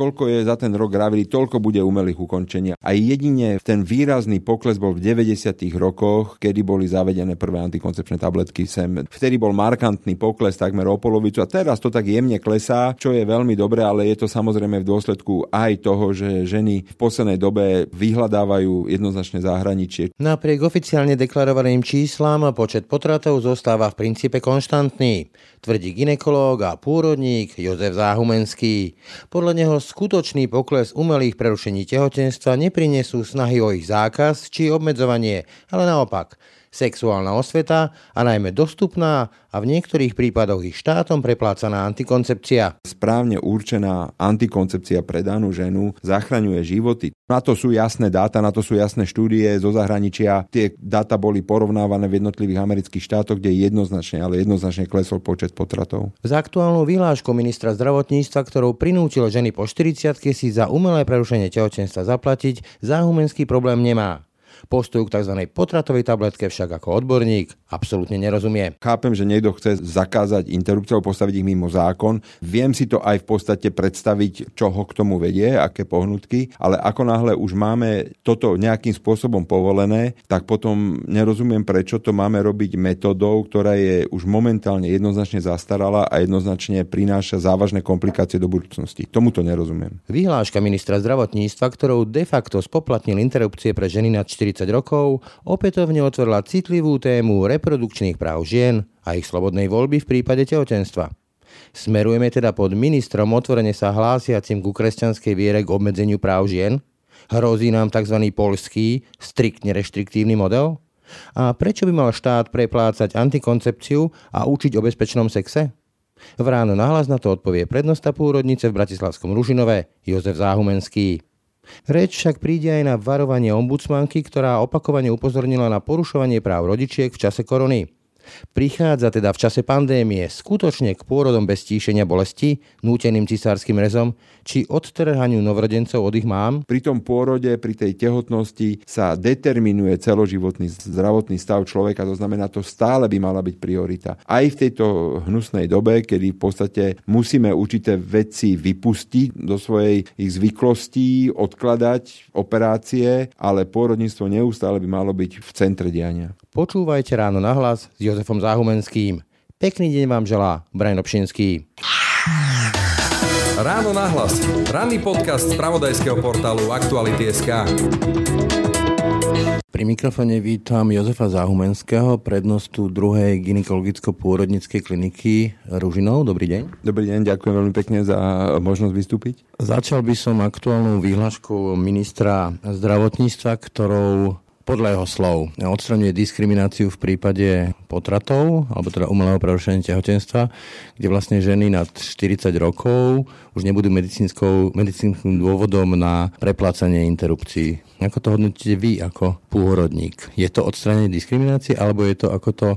koľko je za ten rok gravili, toľko bude umelých ukončenia. A jedine ten výrazný pokles bol v 90. rokoch, kedy boli zavedené prvé antikoncepčné tabletky sem. Vtedy bol markantný pokles takmer o polovicu a teraz to tak jemne klesá, čo je veľmi dobré, ale je to samozrejme v dôsledku aj toho, že ženy v poslednej dobe vyhľadávajú jednoznačne zahraničie. Napriek oficiálne deklarovaným číslam počet potratov zostáva v princípe konštantný, tvrdí ginekológ a pôrodník Jozef Záhumenský. Podľa neho skutočný pokles umelých prerušení tehotenstva neprinesú snahy o ich zákaz či obmedzovanie, ale naopak – sexuálna osveta a najmä dostupná a v niektorých prípadoch ich štátom preplácaná antikoncepcia. Správne určená antikoncepcia pre danú ženu zachraňuje životy. Na to sú jasné dáta, na to sú jasné štúdie zo zahraničia. Tie dáta boli porovnávané v jednotlivých amerických štátoch, kde jednoznačne, ale jednoznačne klesol počet potratov. Z aktuálnou vyhláškou ministra zdravotníctva, ktorou prinútil ženy po 40 si za umelé prerušenie tehotenstva zaplatiť, záhumenský problém nemá. Postup k tzv. potratovej tabletke však ako odborník absolútne nerozumie. Chápem, že niekto chce zakázať interrupciu alebo postaviť ich mimo zákon. Viem si to aj v podstate predstaviť, čo ho k tomu vedie, aké pohnutky, ale ako náhle už máme toto nejakým spôsobom povolené, tak potom nerozumiem, prečo to máme robiť metodou, ktorá je už momentálne jednoznačne zastarala a jednoznačne prináša závažné komplikácie do budúcnosti. Tomuto nerozumiem. Vyhláška ministra zdravotníctva, ktorou de facto spoplatnil interrupcie pre ženy nad 40 rokov, opätovne otvorila citlivú tému reprodukčných práv žien a ich slobodnej voľby v prípade tehotenstva. Smerujeme teda pod ministrom otvorene sa hlásiacim ku kresťanskej viere k obmedzeniu práv žien? Hrozí nám tzv. polský, striktne reštriktívny model? A prečo by mal štát preplácať antikoncepciu a učiť o bezpečnom sexe? V ráno nahlas na to odpovie prednosta pôrodnice v Bratislavskom Ružinové Jozef Záhumenský. Reč však príde aj na varovanie ombudsmanky, ktorá opakovane upozornila na porušovanie práv rodičiek v čase korony. Prichádza teda v čase pandémie skutočne k pôrodom bez tíšenia bolesti, núteným cisárskym rezom, či odtrhaniu novrodencov od ich mám? Pri tom pôrode, pri tej tehotnosti sa determinuje celoživotný zdravotný stav človeka, to znamená, to stále by mala byť priorita. Aj v tejto hnusnej dobe, kedy v podstate musíme určité veci vypustiť do svojej ich zvyklostí, odkladať operácie, ale pôrodníctvo neustále by malo byť v centre diania. Počúvajte ráno na hlas s Jozefom Záhumenským. Pekný deň vám želá Brian Obšinský. Ráno na hlas. Ranný podcast z pravodajského portálu Aktuality.sk. Pri mikrofone vítam Jozefa Záhumenského, prednostu druhej gynekologicko-pôrodnickej kliniky Ružinov. Dobrý deň. Dobrý deň, ďakujem veľmi pekne za možnosť vystúpiť. Začal by som aktuálnou výhľaškou ministra zdravotníctva, ktorou podľa jeho slov. Odstraňuje diskrimináciu v prípade potratov, alebo teda umelého prerušenia tehotenstva, kde vlastne ženy nad 40 rokov už nebudú medicínskym dôvodom na preplácanie interrupcií. Ako to hodnotíte vy ako pôrodník? Je to odstranenie diskriminácie, alebo je to, ako to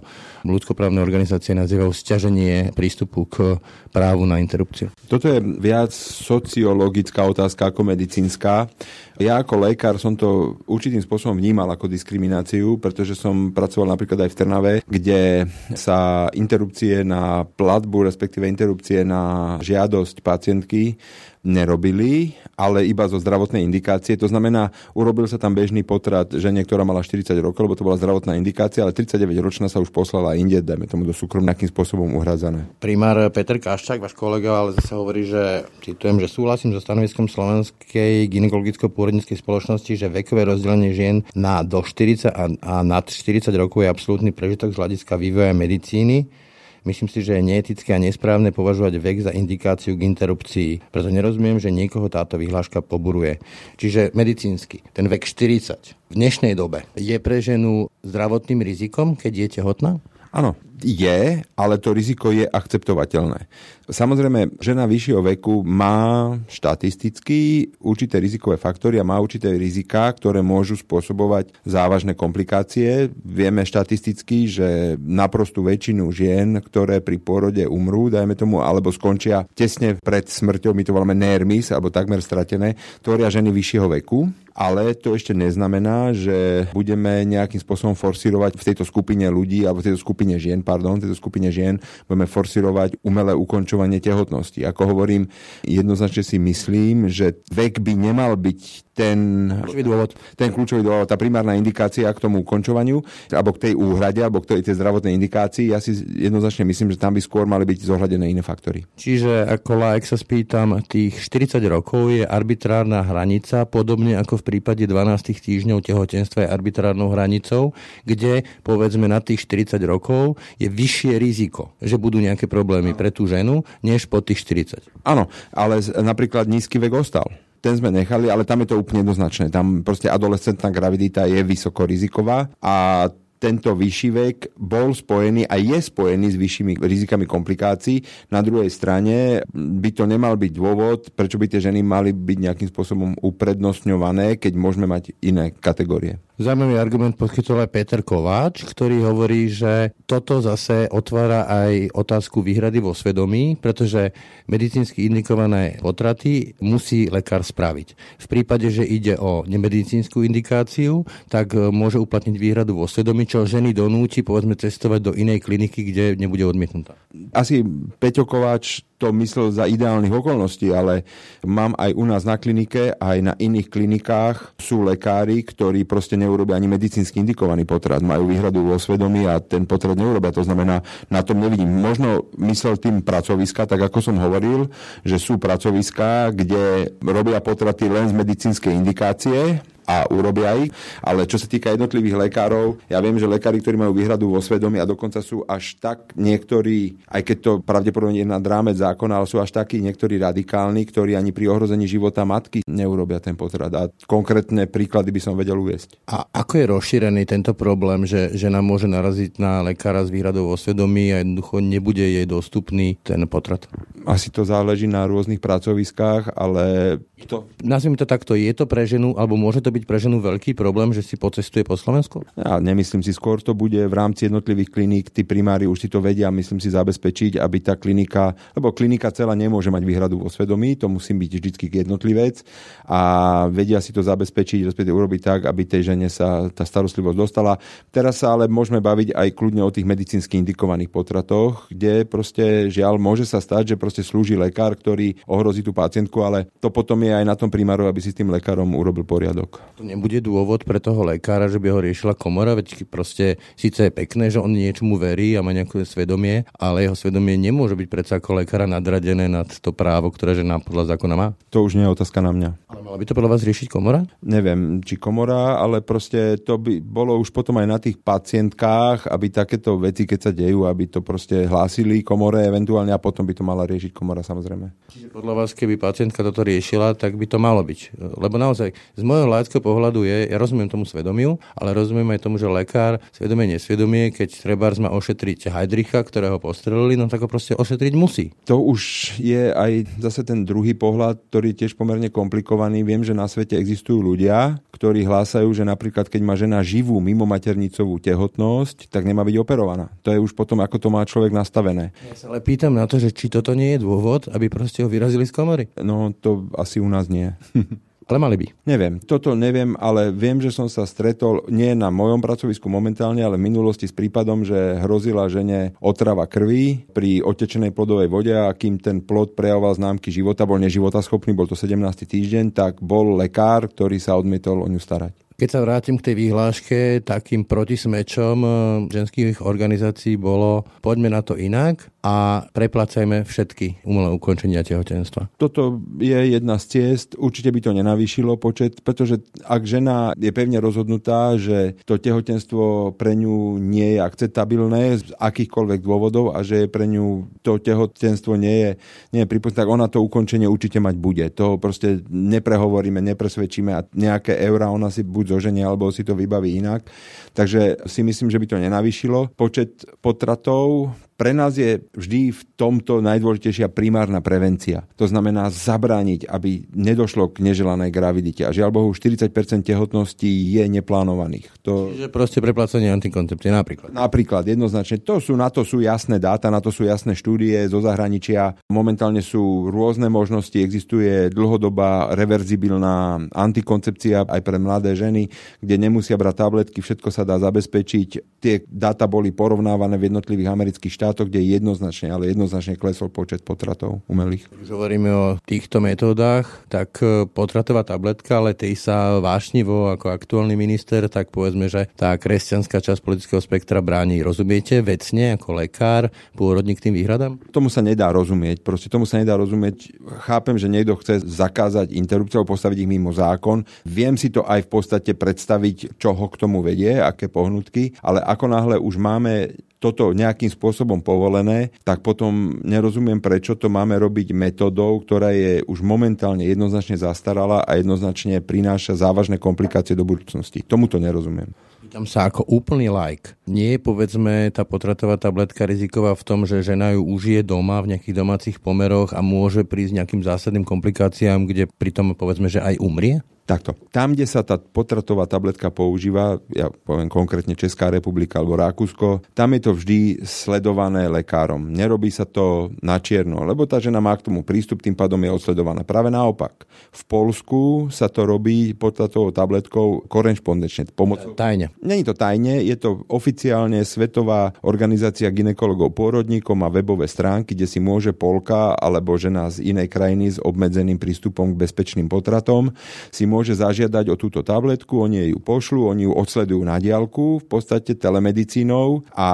ľudskoprávne organizácie nazývajú, stiaženie prístupu k právu na interrupciu? Toto je viac sociologická otázka ako medicínska. Ja ako lekár som to určitým spôsobom vnímal ako diskrimináciu, pretože som pracoval napríklad aj v Trnave, kde sa interrupcie na platbu, respektíve interrupcie na žiadosť pacientky nerobili, ale iba zo zdravotnej indikácie. To znamená, urobil sa tam bežný potrat žene, ktorá mala 40 rokov, lebo to bola zdravotná indikácia, ale 39 ročná sa už poslala inde, dajme tomu do súkromia, akým spôsobom uhradzané. Primár Peter Kaščák, váš kolega, ale zase hovorí, že citujem, že súhlasím so stanoviskom Slovenskej gynekologicko-pôrodníckej spoločnosti, že vekové rozdelenie žien na do 40 a, a nad 40 rokov je absolútny prežitok z hľadiska vývoja medicíny Myslím si, že je neetické a nesprávne považovať vek za indikáciu k interrupcii. Preto nerozumiem, že niekoho táto vyhláška poburuje. Čiže medicínsky, ten vek 40 v dnešnej dobe je pre ženu zdravotným rizikom, keď je tehotná? Áno, je, ale to riziko je akceptovateľné. Samozrejme, žena vyššieho veku má štatisticky určité rizikové faktory a má určité rizika, ktoré môžu spôsobovať závažné komplikácie. Vieme štatisticky, že naprostú väčšinu žien, ktoré pri pôrode umrú, dajme tomu, alebo skončia tesne pred smrťou, my to voláme nermis, alebo takmer stratené, tvoria ženy vyššieho veku ale to ešte neznamená, že budeme nejakým spôsobom forsírovať v tejto skupine ľudí alebo v tejto skupine žien, pardon, tejto skupine žien budeme forsirovať umelé ukončovanie tehotnosti. Ako hovorím, jednoznačne si myslím, že vek by nemal byť ten kľúčový dôvod. Ten kľúčový dôvod, tá primárna indikácia k tomu ukončovaniu, alebo k tej úhrade, alebo k tej, tej zdravotnej indikácii, ja si jednoznačne myslím, že tam by skôr mali byť zohľadené iné faktory. Čiže ako laik sa spýtam, tých 40 rokov je arbitrárna hranica, podobne ako v prípade 12 týždňov tehotenstva je arbitrárnou hranicou, kde povedzme na tých 40 rokov je vyššie riziko, že budú nejaké problémy pre tú ženu, než po tých 40. Áno, ale napríklad nízky vek ostal ten sme nechali, ale tam je to úplne jednoznačné. Tam proste adolescentná gravidita je vysoko riziková a tento vyšší vek bol spojený a je spojený s vyššími rizikami komplikácií. Na druhej strane by to nemal byť dôvod, prečo by tie ženy mali byť nejakým spôsobom uprednostňované, keď môžeme mať iné kategórie. Zaujímavý argument poskytol aj Peter Kováč, ktorý hovorí, že toto zase otvára aj otázku výhrady vo svedomí, pretože medicínsky indikované potraty musí lekár spraviť. V prípade, že ide o nemedicínsku indikáciu, tak môže uplatniť výhradu vo svedomí, čo ženy donúti povedzme cestovať do inej kliniky, kde nebude odmietnutá. Asi Peťo Kováč to myslel za ideálnych okolností, ale mám aj u nás na klinike, aj na iných klinikách sú lekári, ktorí proste neurobia ani medicínsky indikovaný potrat. Majú výhradu vo svedomí a ten potrat neurobia. To znamená, na tom nevidím. Možno myslel tým pracoviska, tak ako som hovoril, že sú pracoviská, kde robia potraty len z medicínskej indikácie, a urobia ich. Ale čo sa týka jednotlivých lekárov, ja viem, že lekári, ktorí majú výhradu vo svedomí a dokonca sú až tak niektorí, aj keď to pravdepodobne je nad rámec zákona, ale sú až takí niektorí radikálni, ktorí ani pri ohrození života matky neurobia ten potrat. A konkrétne príklady by som vedel uviesť. A ako je rozšírený tento problém, že žena môže naraziť na lekára s výhradou vo svedomí a jednoducho nebude jej dostupný ten potrat? Asi to záleží na rôznych pracoviskách, ale to... Nazvime to takto, je to pre ženu, alebo môže to byť pre ženu veľký problém, že si pocestuje po Slovensku? Ja nemyslím si, skôr to bude v rámci jednotlivých kliník, tí primári už si to vedia, myslím si, zabezpečiť, aby tá klinika, lebo klinika celá nemôže mať výhradu vo svedomí, to musí byť vždy jednotlivec a vedia si to zabezpečiť, respektíve urobiť tak, aby tej žene sa tá starostlivosť dostala. Teraz sa ale môžeme baviť aj kľudne o tých medicínsky indikovaných potratoch, kde proste žiaľ môže sa stať, že proste slúži lekár, ktorý ohrozí tú pacientku, ale to potom je aj na tom primáru, aby si s tým lekárom urobil poriadok. To nebude dôvod pre toho lekára, že by ho riešila komora, veď proste síce je pekné, že on niečomu verí a má nejaké svedomie, ale jeho svedomie nemôže byť predsa ako lekára nadradené nad to právo, ktoré žena podľa zákona má. To už nie je otázka na mňa. Ale mala by to podľa vás riešiť komora? Neviem, či komora, ale proste to by bolo už potom aj na tých pacientkách, aby takéto veci, keď sa dejú, aby to proste hlásili komore eventuálne a potom by to mala riešiť komora samozrejme. Čiže podľa vás, keby pacientka toto riešila, tak by to malo byť. Lebo naozaj, z môjho laického pohľadu je, ja rozumiem tomu svedomiu, ale rozumiem aj tomu, že lekár svedomie nesvedomie, keď trebárs má ošetriť Heidricha, ktorého postrelili, no tak ho proste ošetriť musí. To už je aj zase ten druhý pohľad, ktorý je tiež pomerne komplikovaný. Viem, že na svete existujú ľudia, ktorí hlásajú, že napríklad keď má žena živú mimo maternicovú tehotnosť, tak nemá byť operovaná. To je už potom, ako to má človek nastavené. Ja sa ale pýtam na to, že či toto nie je dôvod, aby proste ho vyrazili z komory. No to asi u nás nie. Ale mali by. Neviem, toto neviem, ale viem, že som sa stretol nie na mojom pracovisku momentálne, ale v minulosti s prípadom, že hrozila žene otrava krvi pri otečenej plodovej vode a kým ten plod prejavoval známky života, bol neživotaschopný, bol to 17. týždeň, tak bol lekár, ktorý sa odmietol o ňu starať. Keď sa vrátim k tej výhláške, takým protismečom eh, ženských organizácií bolo poďme na to inak a preplácajme všetky umelé ukončenia tehotenstva. Toto je jedna z ciest, určite by to nenavýšilo počet, pretože ak žena je pevne rozhodnutá, že to tehotenstvo pre ňu nie je akceptabilné z akýchkoľvek dôvodov a že pre ňu to tehotenstvo nie je, nie je pripustné, tak ona to ukončenie určite mať bude. To proste neprehovoríme, nepresvedčíme a nejaké eurá ona si buď zoženie, alebo si to vybaví inak. Takže si myslím, že by to nenavýšilo počet potratov Pre nás je vždy v tomto najdôležitejšia primárna prevencia. To znamená zabrániť, aby nedošlo k neželanej gravidite. A žiaľ Bohu, 40% tehotností je neplánovaných. To... Čiže proste preplácanie antikoncepcie napríklad. Napríklad, jednoznačne. To sú, na to sú jasné dáta, na to sú jasné štúdie zo zahraničia. Momentálne sú rôzne možnosti. Existuje dlhodobá reverzibilná antikoncepcia aj pre mladé ženy, kde nemusia brať tabletky, všetko sa dá zabezpečiť. Tie dáta boli porovnávané v jednotlivých amerických štátoch štátoch, kde jednoznačne, ale jednoznačne klesol počet potratov umelých. Keď hovoríme o týchto metódach, tak e, potratová tabletka, ale tej sa vášnivo ako aktuálny minister, tak povedzme, že tá kresťanská časť politického spektra bráni. Rozumiete vecne ako lekár, pôrodník tým výhradám? Tomu sa nedá rozumieť. Proste tomu sa nedá rozumieť. Chápem, že niekto chce zakázať interrupciu alebo postaviť ich mimo zákon. Viem si to aj v podstate predstaviť, čo ho k tomu vedie, aké pohnutky, ale ako náhle už máme toto nejakým spôsobom povolené, tak potom nerozumiem, prečo to máme robiť metodou, ktorá je už momentálne jednoznačne zastarala a jednoznačne prináša závažné komplikácie do budúcnosti. Tomuto nerozumiem. Pýtam sa ako úplný like. Nie je povedzme tá potratová tabletka riziková v tom, že žena ju užije doma v nejakých domácich pomeroch a môže prísť nejakým zásadným komplikáciám, kde pritom povedzme, že aj umrie? Takto. Tam, kde sa tá potratová tabletka používa, ja poviem konkrétne Česká republika alebo Rakúsko, tam je to vždy sledované lekárom. Nerobí sa to na čierno, lebo tá žena má k tomu prístup, tým pádom je odsledovaná. Práve naopak. V Polsku sa to robí potratovou tabletkou korenšpondenčne. Pomocou... Tajne. Není to tajne, je to oficiálne Svetová organizácia ginekologov pôrodníkov má webové stránky, kde si môže Polka alebo žena z inej krajiny s obmedzeným prístupom k bezpečným potratom si môže zažiadať o túto tabletku, oni ju pošlu, oni ju odsledujú na diálku, v podstate telemedicínou a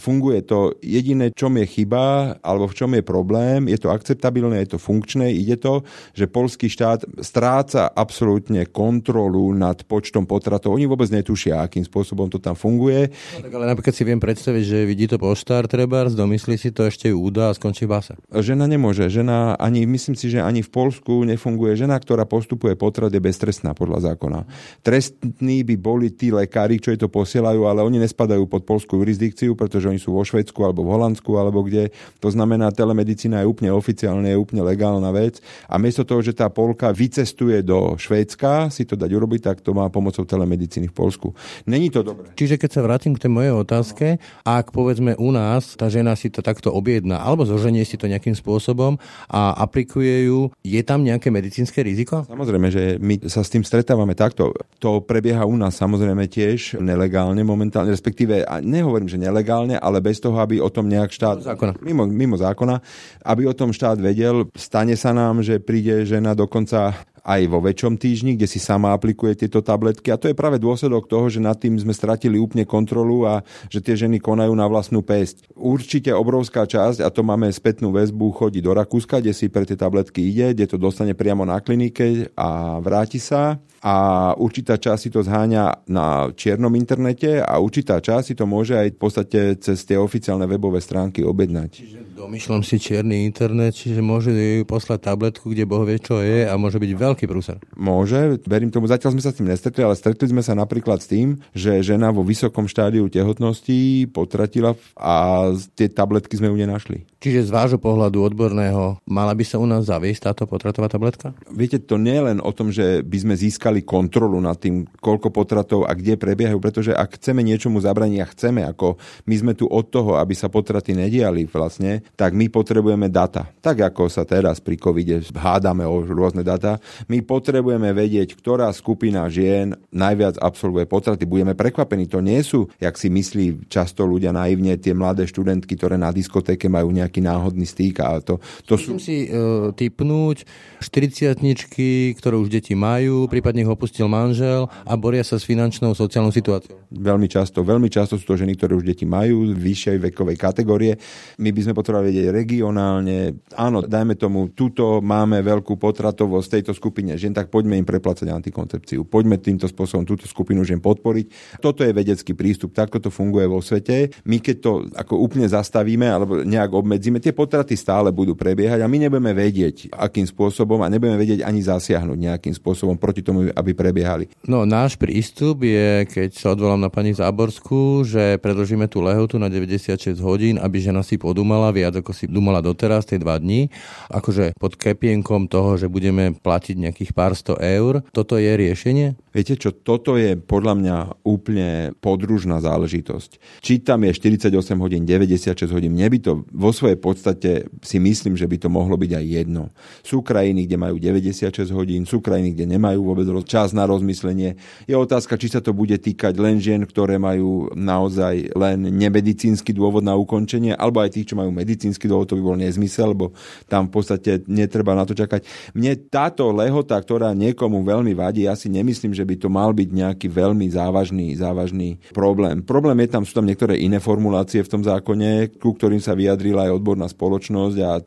funguje to jediné, čom je chyba alebo v čom je problém, je to akceptabilné, je to funkčné, ide to, že polský štát stráca absolútne kontrolu nad počtom potratov. Oni vôbec netušia, akým spôsobom to tam funguje. No, tak ale napríklad si viem predstaviť, že vidí to poštár trebárs, domyslí si to, ešte ju úda a skončí v base. Žena nemôže. Žena ani, myslím si, že ani v Polsku nefunguje žena, ktorá postupuje potrat je beztrestná podľa zákona. Trestní by boli tí lekári, čo je to posielajú, ale oni nespadajú pod polskú jurisdikciu, pretože oni sú vo Švedsku alebo v Holandsku alebo kde. To znamená, telemedicína je úplne oficiálne, je úplne legálna vec. A miesto toho, že tá Polka vycestuje do Švédska si to dať urobiť, tak to má pomocou telemedicíny v Polsku. Není to dobré. Čiže keď sa vrátim k tej mojej otázke, ak povedzme u nás tá žena si to takto objedná alebo zoženie si to nejakým spôsobom a aplikuje ju, je tam nejaké medicínske riziko? Samozrejme, že my sa s tým stretávame takto. To prebieha u nás samozrejme tiež nelegálne momentálne, respektíve nehovorím, že nelegálne, ale bez toho, aby o tom nejak štát... Mimo zákona. Mimo, mimo zákona, aby o tom štát vedel. Stane sa nám, že príde žena dokonca aj vo väčšom týždni, kde si sama aplikuje tieto tabletky. A to je práve dôsledok toho, že nad tým sme stratili úplne kontrolu a že tie ženy konajú na vlastnú pesť. Určite obrovská časť, a to máme spätnú väzbu, chodí do Rakúska, kde si pre tie tabletky ide, kde to dostane priamo na klinike a vráti sa a určitá časť si to zháňa na čiernom internete a určitá časť si to môže aj v podstate cez tie oficiálne webové stránky objednať. Čiže domýšľam si čierny internet, čiže môže poslať tabletku, kde Boh vie, čo je a môže byť veľký prúser. Môže, verím tomu, zatiaľ sme sa s tým nestretli, ale stretli sme sa napríklad s tým, že žena vo vysokom štádiu tehotnosti potratila a tie tabletky sme ju nenašli. Čiže z vášho pohľadu odborného mala by sa u nás zaviesť táto potratová tabletka? Viete, to nie je len o tom, že by sme získali kontrolu nad tým, koľko potratov a kde prebiehajú, pretože ak chceme niečomu zabraniť a chceme, ako my sme tu od toho, aby sa potraty nediali vlastne, tak my potrebujeme data. Tak ako sa teraz pri covide hádame o rôzne data, my potrebujeme vedieť, ktorá skupina žien najviac absolvuje potraty. Budeme prekvapení, to nie sú, jak si myslí často ľudia naivne, tie mladé študentky, ktoré na diskotéke majú nejaký náhodný stýk. A to, to sú... si uh, typnúť 40 ktoré už deti majú, prípadne ich opustil manžel a boria sa s finančnou sociálnou situáciou. Veľmi často, veľmi často sú to ženy, ktoré už deti majú, vyššej vekovej kategórie. My by sme potrebovali vedieť regionálne. Áno, dajme tomu, tuto máme veľkú potratovosť, tejto skupine žien, tak poďme im preplácať antikoncepciu. Poďme týmto spôsobom túto skupinu žien podporiť. Toto je vedecký prístup, takto to funguje vo svete. My keď to ako úplne zastavíme alebo nejak obmedzíme, tie potraty stále budú prebiehať a my nebudeme vedieť, akým spôsobom a nebudeme vedieť ani zasiahnuť nejakým spôsobom proti tomu, aby prebiehali. No náš prístup je, keď sa odvolám na pani Záborskú, že predložíme tú lehotu na 96 hodín, aby žena si podumala viac, ako si dumala doteraz, tie dva dní. Akože pod kepienkom toho, že budeme platiť nejakých pár sto eur. Toto je riešenie? Viete čo, toto je podľa mňa úplne podružná záležitosť. Či tam je 48 hodín, 96 hodín, mne to vo svojej podstate si myslím, že by to mohlo byť aj jedno. Sú krajiny, kde majú 96 hodín, sú krajiny, kde nemajú vôbec čas na rozmyslenie. Je otázka, či sa to bude týkať len žien, ktoré majú naozaj len nemedicínsky dôvod na ukončenie, alebo aj tých, čo majú medicínsky dôvod, to by bol nezmysel, lebo tam v podstate netreba na to čakať. Mne táto lehota, ktorá niekomu veľmi vadí, ja si nemyslím, že že by to mal byť nejaký veľmi závažný, závažný problém. Problém je tam, sú tam niektoré iné formulácie v tom zákone, ku ktorým sa vyjadrila aj odborná spoločnosť a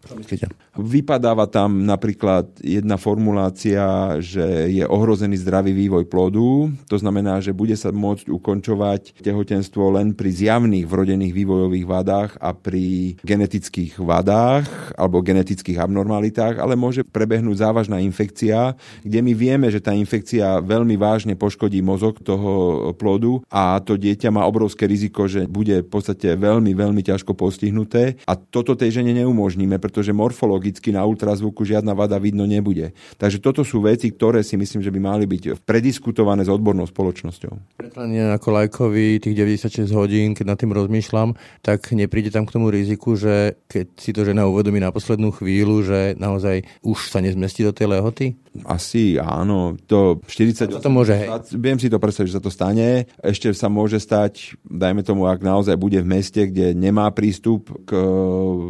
vypadáva tam napríklad jedna formulácia, že je ohrozený zdravý vývoj plodu, to znamená, že bude sa môcť ukončovať tehotenstvo len pri zjavných vrodených vývojových vadách a pri genetických vadách alebo genetických abnormalitách, ale môže prebehnúť závažná infekcia, kde my vieme, že tá infekcia veľmi vážne poškodí mozog toho plodu a to dieťa má obrovské riziko, že bude v podstate veľmi, veľmi ťažko postihnuté a toto tej žene neumožníme, pretože morfologicky na ultrazvuku žiadna vada vidno nebude. Takže toto sú veci, ktoré si myslím, že by mali byť prediskutované s odbornou spoločnosťou. Pretlenie ako lajkovi tých 96 hodín, keď nad tým rozmýšľam, tak nepríde tam k tomu riziku, že keď si to žena uvedomí na poslednú chvíľu, že naozaj už sa nezmestí do tej lehoty? Asi áno. To 40... To môže, hej. Viem si to predstaviť, že sa to stane. Ešte sa môže stať, dajme tomu, ak naozaj bude v meste, kde nemá prístup k e,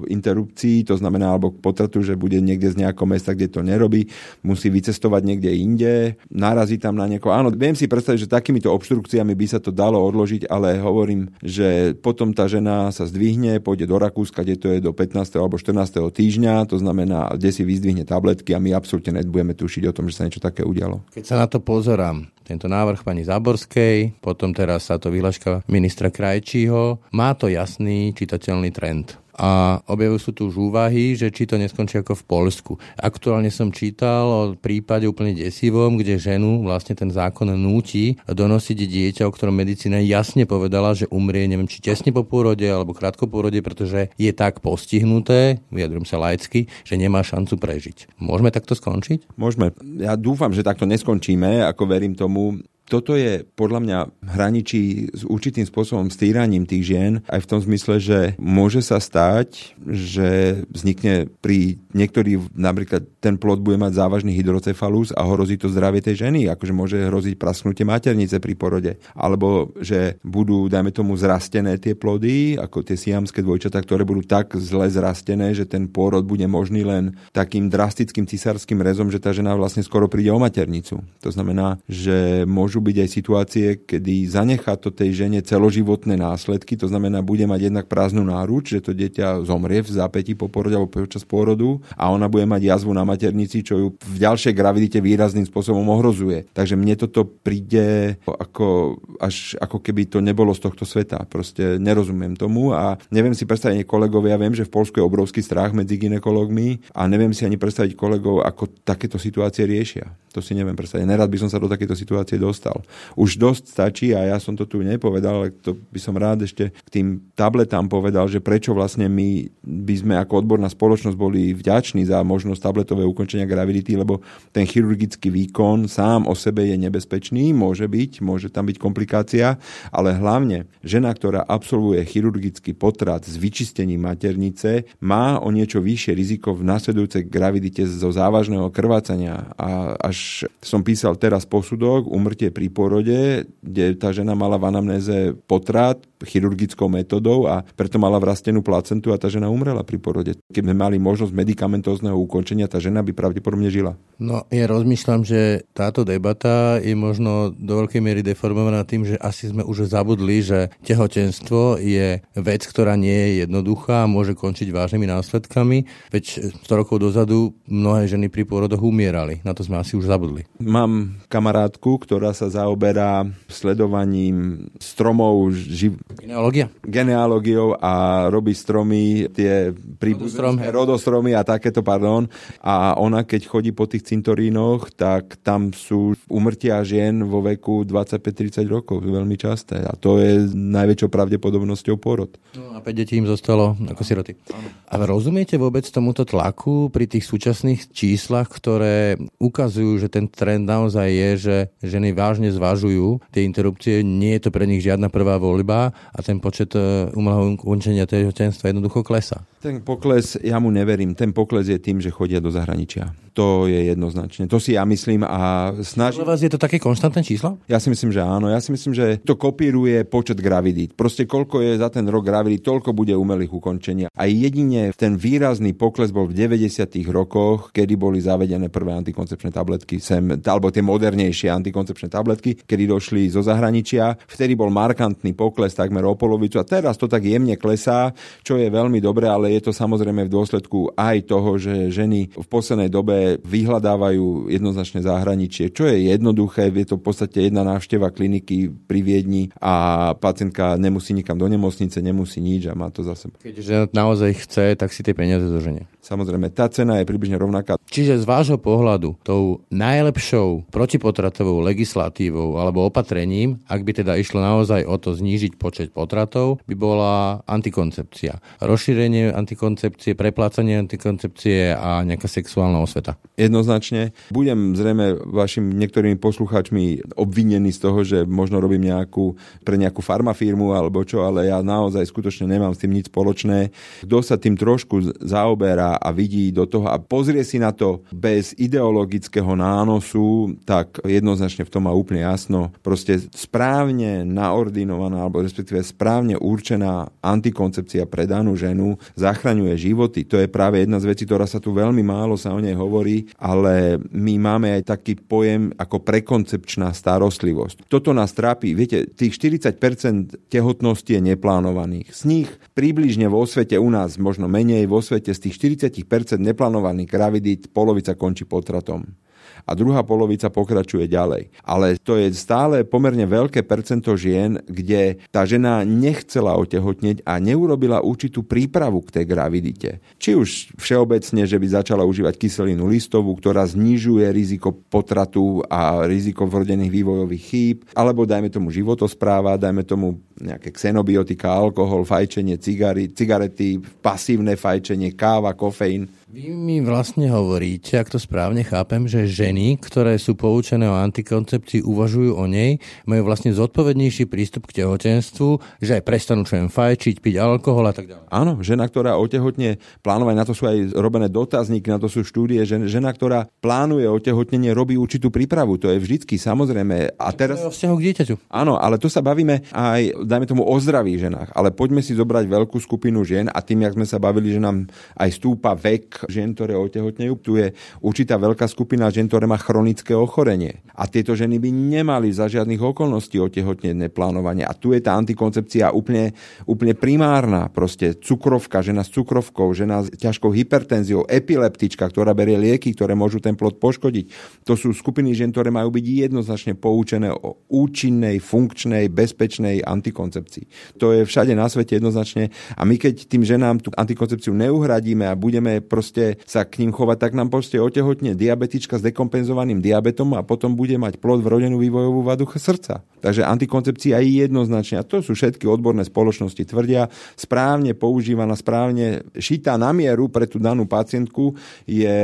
interrupcii, to znamená, alebo k potratu, že bude niekde z nejakého mesta, kde to nerobí, musí vycestovať niekde inde, narazí tam na niekoho. Áno, viem si predstaviť, že takýmito obštrukciami by sa to dalo odložiť, ale hovorím, že potom tá žena sa zdvihne, pôjde do Rakúska, kde to je do 15. alebo 14. týždňa, to znamená, kde si vyzdvihne tabletky a my absolútne nebudeme tušiť o tom, že sa niečo také udialo. Keď sa na to pozerám, tento návrh pani Záborskej, potom teraz táto vyhláška ministra Krajčího. Má to jasný čitateľný trend a objavujú sú tu už úvahy, že či to neskončí ako v Polsku. Aktuálne som čítal o prípade úplne desivom, kde ženu vlastne ten zákon núti donosiť dieťa, o ktorom medicína jasne povedala, že umrie, neviem, či tesne po pôrode alebo krátko pôrode, pretože je tak postihnuté, vyjadrujem sa laicky, že nemá šancu prežiť. Môžeme takto skončiť? Môžeme. Ja dúfam, že takto neskončíme, ako verím tomu toto je podľa mňa hraničí s určitým spôsobom stýraním tých žien, aj v tom zmysle, že môže sa stať, že vznikne pri niektorých, napríklad ten plod bude mať závažný hydrocefalus a hrozí to zdravie tej ženy, akože môže hroziť prasknutie maternice pri porode, alebo že budú, dajme tomu, zrastené tie plody, ako tie siamské dvojčatá, ktoré budú tak zle zrastené, že ten pôrod bude možný len takým drastickým cisárským rezom, že tá žena vlastne skoro príde o maternicu. To znamená, že môžu môžu byť aj situácie, kedy zanechá to tej žene celoživotné následky, to znamená, bude mať jednak prázdnu náruč, že to dieťa zomrie v zápäti po porode alebo počas pôrodu a ona bude mať jazvu na maternici, čo ju v ďalšej gravidite výrazným spôsobom ohrozuje. Takže mne toto príde ako, až ako keby to nebolo z tohto sveta. Proste nerozumiem tomu a neviem si predstaviť kolegovia, ja viem, že v Polsku je obrovský strach medzi ginekologmi a neviem si ani predstaviť kolegov, ako takéto situácie riešia. To si neviem predstaviť. Nerad by som sa do takéto situácie dostal dostal. Už dosť stačí a ja som to tu nepovedal, ale to by som rád ešte k tým tabletám povedal, že prečo vlastne my by sme ako odborná spoločnosť boli vďační za možnosť tabletového ukončenia gravidity, lebo ten chirurgický výkon sám o sebe je nebezpečný, môže byť, môže tam byť komplikácia, ale hlavne žena, ktorá absolvuje chirurgický potrat s vyčistením maternice, má o niečo vyššie riziko v nasledujúcej gravidite zo závažného krvácania. A až som písal teraz posudok, umrtie pri porode, kde tá žena mala v anamnéze potrat chirurgickou metodou a preto mala vrastenú placentu a tá žena umrela pri porode. Keby mali možnosť medicamentózneho ukončenia, tá žena by pravdepodobne žila. No, ja rozmýšľam, že táto debata je možno do veľkej miery deformovaná tým, že asi sme už zabudli, že tehotenstvo je vec, ktorá nie je jednoduchá a môže končiť vážnymi následkami. Veď 100 rokov dozadu mnohé ženy pri pôrodoch umierali. Na to sme asi už zabudli. Mám kamarátku, ktorá sa zaoberá sledovaním stromov živ... Genealógia? Genealógiou a robí stromy, tie hej. rodostromy a takéto, pardon. A ona, keď chodí po tých cintorínoch, tak tam sú umrtia žien vo veku 25-30 rokov, veľmi časté. A to je najväčšou pravdepodobnosťou porod. No a 5 detí im zostalo ako siroty. Ale rozumiete vôbec tomuto tlaku pri tých súčasných číslach, ktoré ukazujú, že ten trend naozaj je, že ženy vážne zvažujú tie interrupcie, nie je to pre nich žiadna prvá voľba a ten počet e, umelého ukončenia tehotenstva jednoducho klesá. Ten pokles, ja mu neverím, ten pokles je tým, že chodia do zahraničia. To je jednoznačne. To si ja myslím a snažím... Podľa vás je to také konštantné číslo? Ja si myslím, že áno. Ja si myslím, že to kopíruje počet gravidít. Proste koľko je za ten rok gravidít, toľko bude umelých ukončenia. A jedine ten výrazný pokles bol v 90. rokoch, kedy boli zavedené prvé antikoncepčné tabletky sem, alebo tie modernejšie antikoncepčné tabletky, kedy došli zo zahraničia. Vtedy bol markantný pokles takmer o polovicu a teraz to tak jemne klesá, čo je veľmi dobré, ale je to samozrejme v dôsledku aj toho, že ženy v poslednej dobe vyhľadávajú jednoznačne zahraničie, čo je jednoduché, je to v podstate jedna návšteva kliniky pri Viedni a pacientka nemusí nikam do nemocnice, nemusí nič a má to za sebou. Keď žena naozaj chce, tak si tie peniaze zoženie. Samozrejme, tá cena je približne rovnaká. Čiže z vášho pohľadu tou najlepšou protipotratovou legislatívou alebo opatrením, ak by teda išlo naozaj o to znížiť počet potratov, by bola antikoncepcia. Rozšírenie antikoncepcie, preplácanie antikoncepcie a nejaká sexuálna osveta. Jednoznačne. Budem zrejme vašim niektorými poslucháčmi obvinený z toho, že možno robím nejakú, pre nejakú farmafírmu alebo čo, ale ja naozaj skutočne nemám s tým nič spoločné. Kto sa tým trošku zaoberá a vidí do toho a pozrie si na to bez ideologického nánosu, tak jednoznačne v tom má úplne jasno. Proste správne naordinovaná alebo respektíve správne určená antikoncepcia pre danú ženu zachraňuje životy. To je práve jedna z vecí, ktorá sa tu veľmi málo sa o nej hovorí, ale my máme aj taký pojem ako prekoncepčná starostlivosť. Toto nás trápi. Viete, tých 40% tehotností je neplánovaných. Z nich približne vo svete u nás, možno menej, vo svete z tých 40% neplánovaných gravidít polovica končí potratom a druhá polovica pokračuje ďalej. Ale to je stále pomerne veľké percento žien, kde tá žena nechcela otehotneť a neurobila určitú prípravu k tej gravidite. Či už všeobecne, že by začala užívať kyselinu listovú, ktorá znižuje riziko potratu a riziko vrodených vývojových chýb, alebo dajme tomu životospráva, dajme tomu nejaké xenobiotika, alkohol, fajčenie, cigary, cigarety, pasívne fajčenie, káva, kofeín. Vy mi vlastne hovoríte, ak to správne chápem, že ženy, ktoré sú poučené o antikoncepcii, uvažujú o nej, majú vlastne zodpovednejší prístup k tehotenstvu, že aj prestanú čo jen fajčiť, piť alkohol a tak ďalej. Áno, žena, ktorá otehotne plánuje, na to sú aj robené dotazníky, na to sú štúdie, že žena, ktorá plánuje otehotnenie, robí určitú prípravu. To je vždycky, samozrejme. A teraz... O vzťahu k dieťaťu. Áno, ale tu sa bavíme aj, dajme tomu, o zdravých ženách. Ale poďme si zobrať veľkú skupinu žien a tým, jak sme sa bavili, že nám aj stúpa vek žien, ktoré otehotnejú, tu je určitá veľká skupina žien, ktoré má chronické ochorenie. A tieto ženy by nemali za žiadnych okolností otehotneť neplánovanie. A tu je tá antikoncepcia úplne, úplne primárna. Proste cukrovka, žena s cukrovkou, žena s ťažkou hypertenziou, epileptička, ktorá berie lieky, ktoré môžu ten plod poškodiť. To sú skupiny žien, ktoré majú byť jednoznačne poučené o účinnej, funkčnej, bezpečnej antikoncepcii. To je všade na svete jednoznačne. A my keď tým ženám tú antikoncepciu neuhradíme a budeme proste sa k ním chovať, tak nám proste otehotne diabetička s dekompenzovaným diabetom a potom bude mať plod vrodenú vývojovú vadu srdca. Takže antikoncepcia je jednoznačne, a to sú všetky odborné spoločnosti tvrdia, správne používaná, správne šitá na mieru pre tú danú pacientku je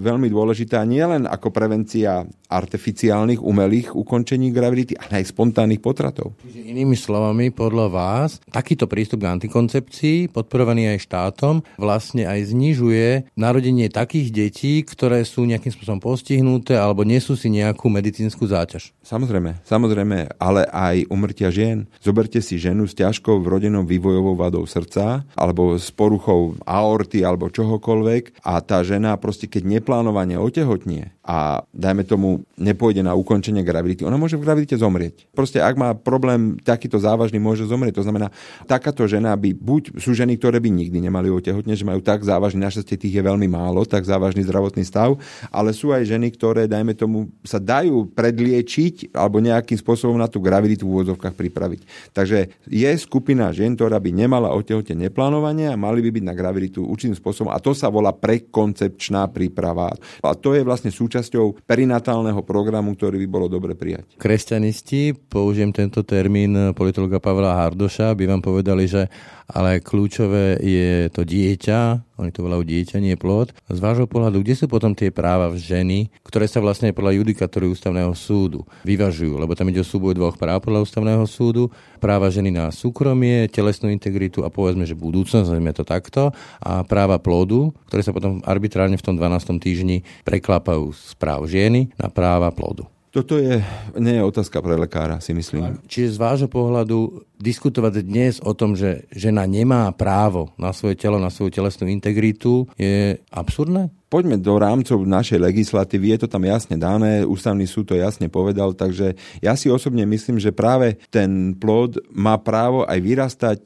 veľmi dôležitá nielen ako prevencia artificiálnych, umelých ukončení gravidity, ale aj spontánnych potratov. Čiže inými slovami, podľa vás, takýto prístup k antikoncepcii, podporovaný aj štátom, vlastne aj znižuje narodenie takých detí, ktoré sú nejakým spôsobom postihnuté alebo nesú si nejakú medicínsku záťaž. Samozrejme, samozrejme, ale aj umrtia žien. Zoberte si ženu s ťažkou vrodenou vývojovou vadou srdca alebo s poruchou aorty alebo čohokoľvek a tá žena proste keď neplánovane otehotnie a dajme tomu nepôjde na ukončenie gravidity, ona môže v gravidite zomrieť. Proste ak má problém takýto závažný, môže zomrieť. To znamená, takáto žena by, buď sú ženy, ktoré by nikdy nemali otehotne, že majú tak závažný, našťastie tých je veľmi málo, tak závažný zdravotný stav, ale sú aj ženy, ktoré, dajme tomu, sa dajú predliečiť alebo nejakým spôsobom na tú graviditu v úvodzovkách pripraviť. Takže je skupina žien, ktorá by nemala otehote neplánovanie a mali by byť na graviditu určitým spôsobom a to sa volá prekoncepčná príprava. A to je vlastne súčasťou perinatálneho programu, ktorý by bolo dobre prijať. Kresťanisti, použijem tento termín politologa Pavla Hardoša, by vám povedali, že ale kľúčové je to dieťa, oni to volajú dieťa, nie plod. Z vášho pohľadu, kde sú potom tie práva v ženy, ktoré sa vlastne podľa judikatúry ústavného súdu vyvažujú, lebo tam ide o súboj dvoch práv podľa ústavného súdu, práva ženy na súkromie, telesnú integritu a povedzme, že budúcnosť, nazvime to takto, a práva plodu, ktoré sa potom arbitrálne v tom 12. týždni preklapajú z práv ženy na práva plodu. Toto je, nie je otázka pre lekára, si myslím. Čiže z vášho pohľadu diskutovať dnes o tom, že žena nemá právo na svoje telo, na svoju telesnú integritu, je absurdné? Poďme do rámcov našej legislatívy, je to tam jasne dané, ústavný súd to jasne povedal, takže ja si osobne myslím, že práve ten plod má právo aj vyrastať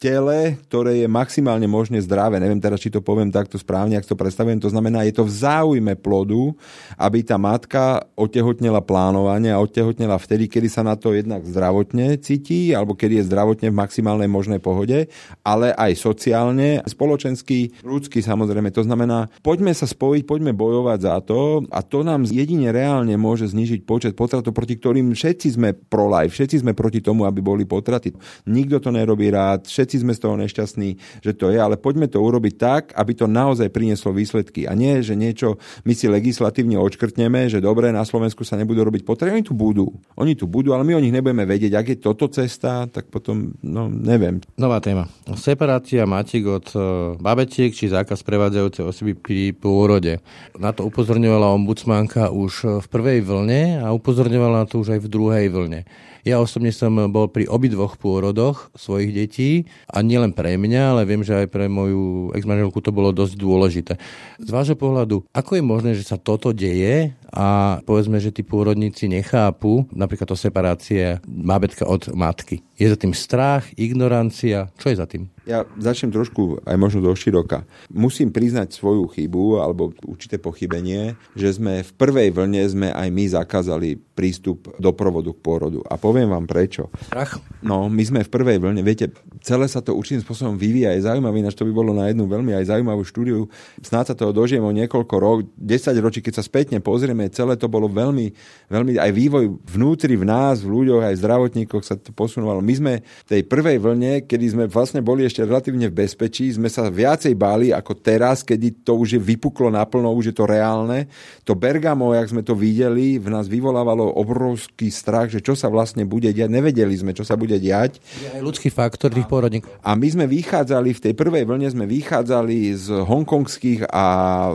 tele, ktoré je maximálne možne zdravé. Neviem teraz, či to poviem takto správne, ak to predstavujem. To znamená, je to v záujme plodu, aby tá matka otehotnela plánovanie a otehotnela vtedy, kedy sa na to jednak zdravotne cíti, alebo kedy je zdravotne v maximálnej možnej pohode, ale aj sociálne, spoločensky, ľudský samozrejme. To znamená, poďme sa spojiť, poďme bojovať za to a to nám jedine reálne môže znižiť počet potratov, proti ktorým všetci sme pro-life, všetci sme proti tomu, aby boli potraty. Nikto to nerobí rád, všetci všetci sme z toho nešťastní, že to je, ale poďme to urobiť tak, aby to naozaj prinieslo výsledky. A nie, že niečo my si legislatívne odškrtneme, že dobre, na Slovensku sa nebudú robiť potreby. Oni tu budú. Oni tu budú, ale my o nich nebudeme vedieť. Ak je toto cesta, tak potom, no neviem. Nová téma. Separácia matik od e, babetiek či zákaz prevádzajúcej osoby pri pôrode. Na to upozorňovala ombudsmanka už v prvej vlne a upozorňovala na to už aj v druhej vlne. Ja osobne som bol pri obidvoch pôrodoch svojich detí a nielen pre mňa, ale viem, že aj pre moju ex-manželku to bolo dosť dôležité. Z vášho pohľadu, ako je možné, že sa toto deje a povedzme, že tí pôrodníci nechápu napríklad to separácie bábetka od matky? Je za tým strach, ignorancia? Čo je za tým? Ja začnem trošku aj možno do široka. Musím priznať svoju chybu alebo určité pochybenie, že sme v prvej vlne sme aj my zakázali prístup do provodu k pôrodu. A poviem vám prečo. Strach? No, my sme v prvej vlne, viete, celé sa to určitým spôsobom vyvíja. Je zaujímavé, ináč to by bolo na jednu veľmi aj zaujímavú štúdiu. Snáď sa toho dožijem o niekoľko rok, 10 ročí, keď sa spätne pozrieme, celé to bolo veľmi, veľmi aj vývoj vnútri v nás, v ľuďoch, aj v zdravotníkoch sa to posunovalo. My sme v tej prvej vlne, kedy sme vlastne boli ešte relatívne v bezpečí, sme sa viacej báli ako teraz, kedy to už je vypuklo naplno, už je to reálne. To Bergamo, jak sme to videli, v nás vyvolávalo obrovský strach, že čo sa vlastne bude diať. Nevedeli sme, čo sa bude diať. Je aj ľudský faktor tých pôrodníkov. A my sme vychádzali, v tej prvej vlne sme vychádzali z hongkongských a